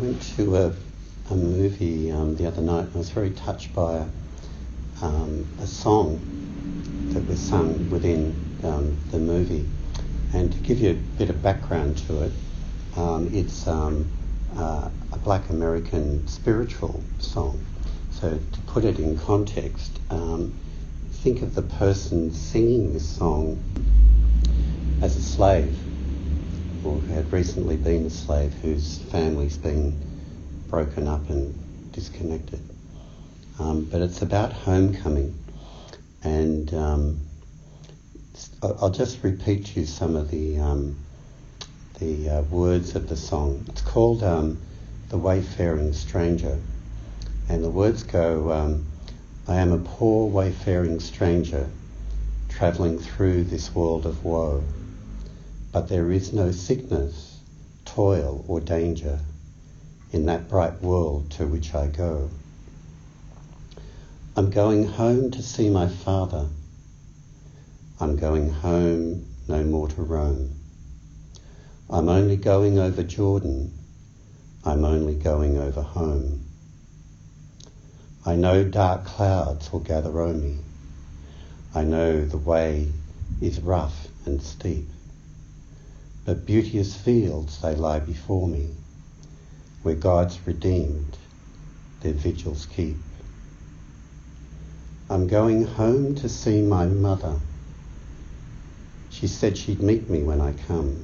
went to a, a movie um, the other night and I was very touched by a, um, a song that was sung within um, the movie. And to give you a bit of background to it, um, it's um, uh, a black American spiritual song. So to put it in context, think of the person singing this song as a slave or had recently been a slave whose family's been broken up and disconnected. Um, but it's about homecoming. And um, I'll just repeat to you some of the, um, the uh, words of the song. It's called um, The Wayfaring Stranger. And the words go, um, I am a poor wayfaring stranger travelling through this world of woe. But there is no sickness, toil, or danger in that bright world to which I go. I'm going home to see my father. I'm going home no more to roam. I'm only going over Jordan. I'm only going over home. I know dark clouds will gather o'er me. I know the way is rough and steep. But beauteous fields they lie before me, where God's redeemed their vigils keep. I'm going home to see my mother. She said she'd meet me when I come.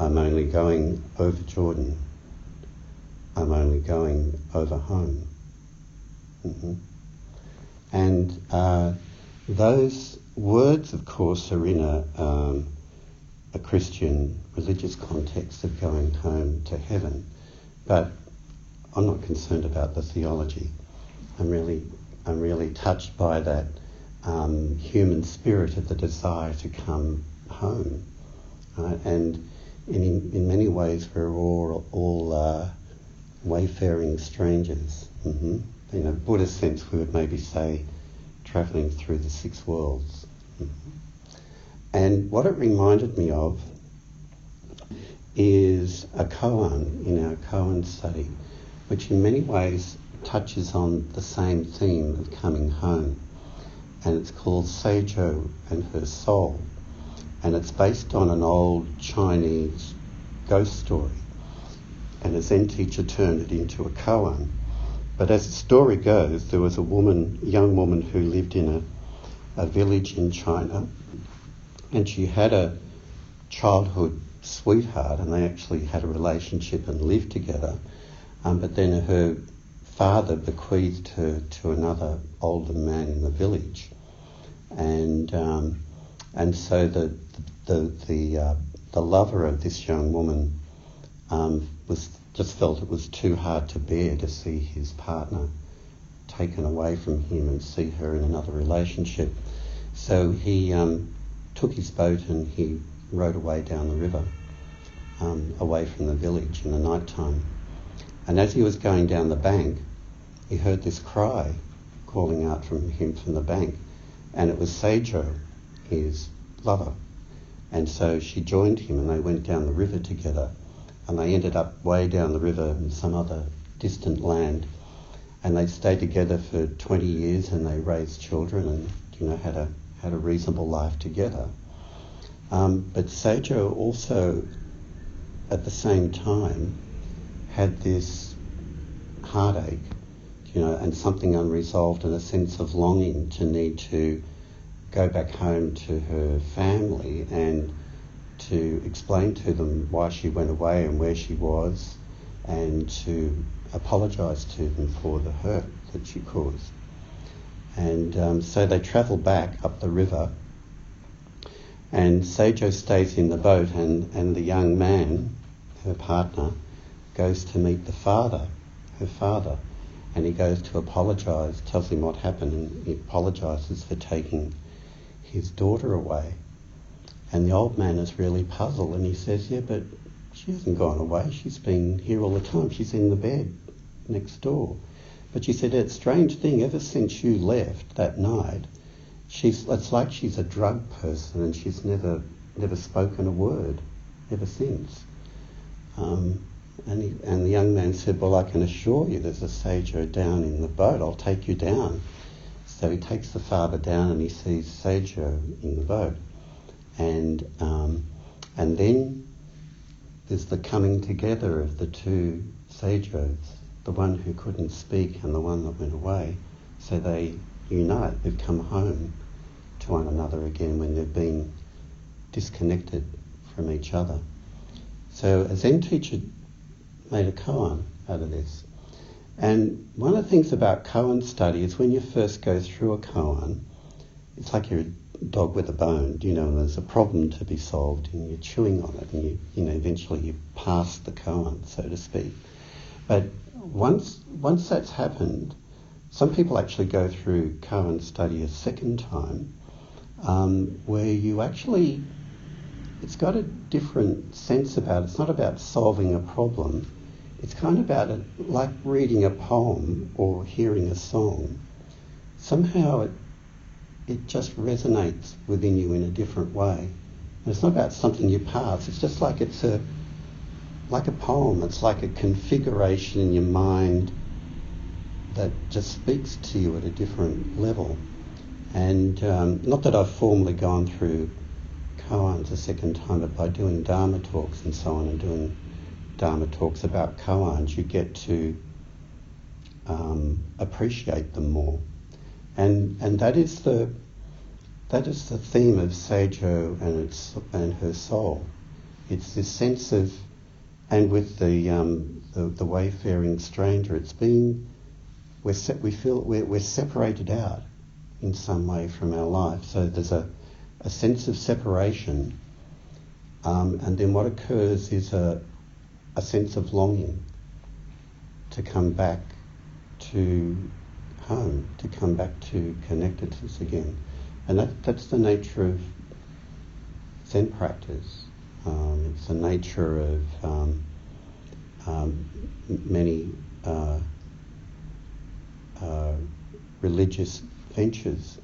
I'm only going over Jordan. I'm only going over home. Mm-hmm. And uh, those words, of course, are in a, um, a Christian religious context of going home to heaven. But I'm not concerned about the theology. I'm really, I'm really touched by that um, human spirit of the desire to come home. Right? And in, in many ways, we're all, all uh, wayfaring strangers. Mm-hmm in a Buddhist sense, we would maybe say travelling through the six worlds. And what it reminded me of is a koan in our koan study, which in many ways touches on the same theme of coming home. And it's called Seijo and Her Soul. And it's based on an old Chinese ghost story. And a Zen teacher turned it into a koan but as the story goes, there was a woman, a young woman who lived in a, a village in China, and she had a childhood sweetheart, and they actually had a relationship and lived together. Um, but then her father bequeathed her to another older man in the village, and um, and so the the the uh, the lover of this young woman um, was just felt it was too hard to bear to see his partner taken away from him and see her in another relationship. So he um, took his boat and he rowed away down the river, um, away from the village in the night time. And as he was going down the bank, he heard this cry calling out from him from the bank, and it was Seijo, his lover. And so she joined him and they went down the river together and they ended up way down the river in some other distant land. And they stayed together for 20 years and they raised children and, you know, had a, had a reasonable life together. Um, but Seijo also, at the same time, had this heartache, you know, and something unresolved and a sense of longing to need to go back home to her family and to explain to them why she went away and where she was and to apologise to them for the hurt that she caused. And um, so they travel back up the river and Seijo stays in the boat and, and the young man, her partner, goes to meet the father, her father, and he goes to apologise, tells him what happened and he apologises for taking his daughter away. And the old man is really puzzled and he says, Yeah, but she hasn't gone away. She's been here all the time. She's in the bed next door. But she said, It's a strange thing, ever since you left that night, she's it's like she's a drug person and she's never never spoken a word ever since. Um, and, he, and the young man said, Well, I can assure you there's a Seijo down in the boat. I'll take you down. So he takes the father down and he sees Seijo in the boat. And, um, and then there's the coming together of the two Seijos, the one who couldn't speak and the one that went away. So they unite, they've come home to one another again when they've been disconnected from each other. So a Zen teacher made a koan out of this. And one of the things about koan study is when you first go through a koan, it's like you're a dog with a bone, you know, there's a problem to be solved and you're chewing on it and you, you know, eventually you pass the koan, so to speak. But once, once that's happened, some people actually go through koan study a second time um, where you actually it's got a different sense about it. It's not about solving a problem. It's kind of about it, like reading a poem or hearing a song. Somehow it, it just resonates within you in a different way. And it's not about something you pass. It's just like it's a, like a poem. It's like a configuration in your mind that just speaks to you at a different level. And um, not that I've formally gone through koans a second time, but by doing Dharma talks and so on and doing Dharma talks about koans, you get to um, appreciate them more. And, and that is the that is the theme of Seijo and its and her soul. It's this sense of, and with the um, the, the, wayfaring stranger, it's been we're se- we feel we're, we're separated out in some way from our life. So there's a a sense of separation, um, and then what occurs is a, a sense of longing to come back to home, to come back to connectedness again. And that, that's the nature of Zen practice. Um, it's the nature of um, um, many uh, uh, religious ventures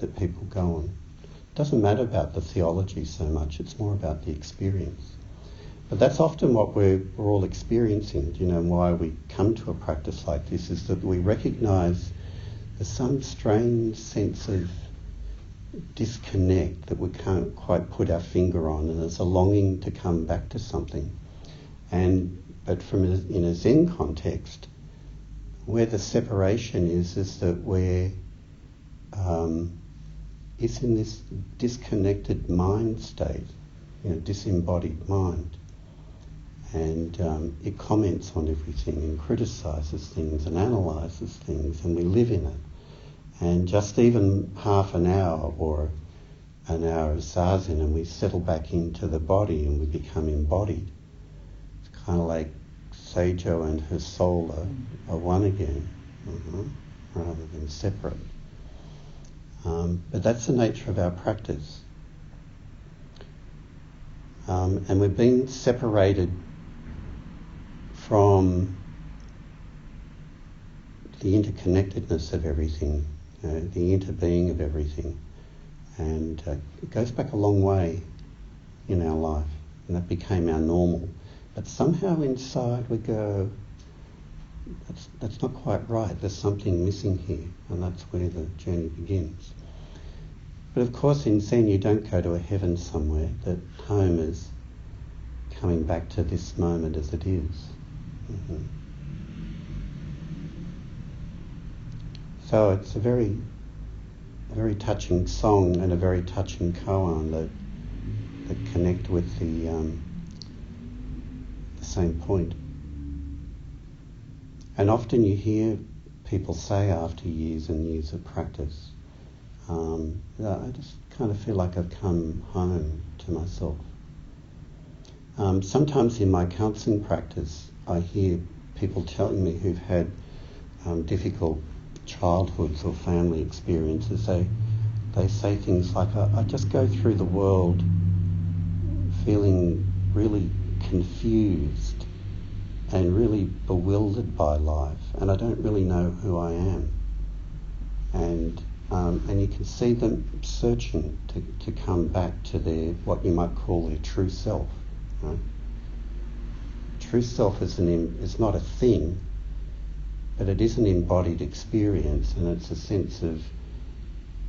that people go on. It doesn't matter about the theology so much, it's more about the experience. But that's often what we're, we're all experiencing, you know, why we come to a practice like this is that we recognize there's some strange sense of disconnect that we can't quite put our finger on, and there's a longing to come back to something. And but from a, in a Zen context, where the separation is, is that we're um, is in this disconnected mind state, you know, disembodied mind. And um, it comments on everything and criticizes things and analyzes things, and we live in it. And just even half an hour or an hour of zazen, and we settle back into the body and we become embodied. It's kind of like Seijo and her soul are, are one again, uh-huh, rather than separate. Um, but that's the nature of our practice. Um, and we've been separated from the interconnectedness of everything, know, the interbeing of everything. And uh, it goes back a long way in our life, and that became our normal. But somehow inside we go, that's, that's not quite right. There's something missing here, and that's where the journey begins. But of course, in Zen, you don't go to a heaven somewhere. That home is coming back to this moment as it is. Mm-hmm. So it's a very, a very touching song and a very touching koan that that connect with the um, the same point. And often you hear people say after years and years of practice, um, I just kind of feel like I've come home to myself. Um, sometimes in my counselling practice, I hear people telling me who've had um, difficult childhoods or family experiences. They they say things like, I, I just go through the world feeling really confused and really bewildered by life, and I don't really know who I am. And Um, and you can see them searching to, to come back to their what you might call their true self. Right? True self is an is not a thing, but it is an embodied experience, and it's a sense of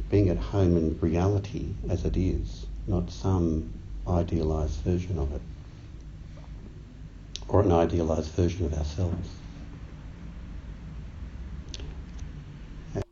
being at home in reality as it is, not some idealized version of it, or an idealized version of ourselves.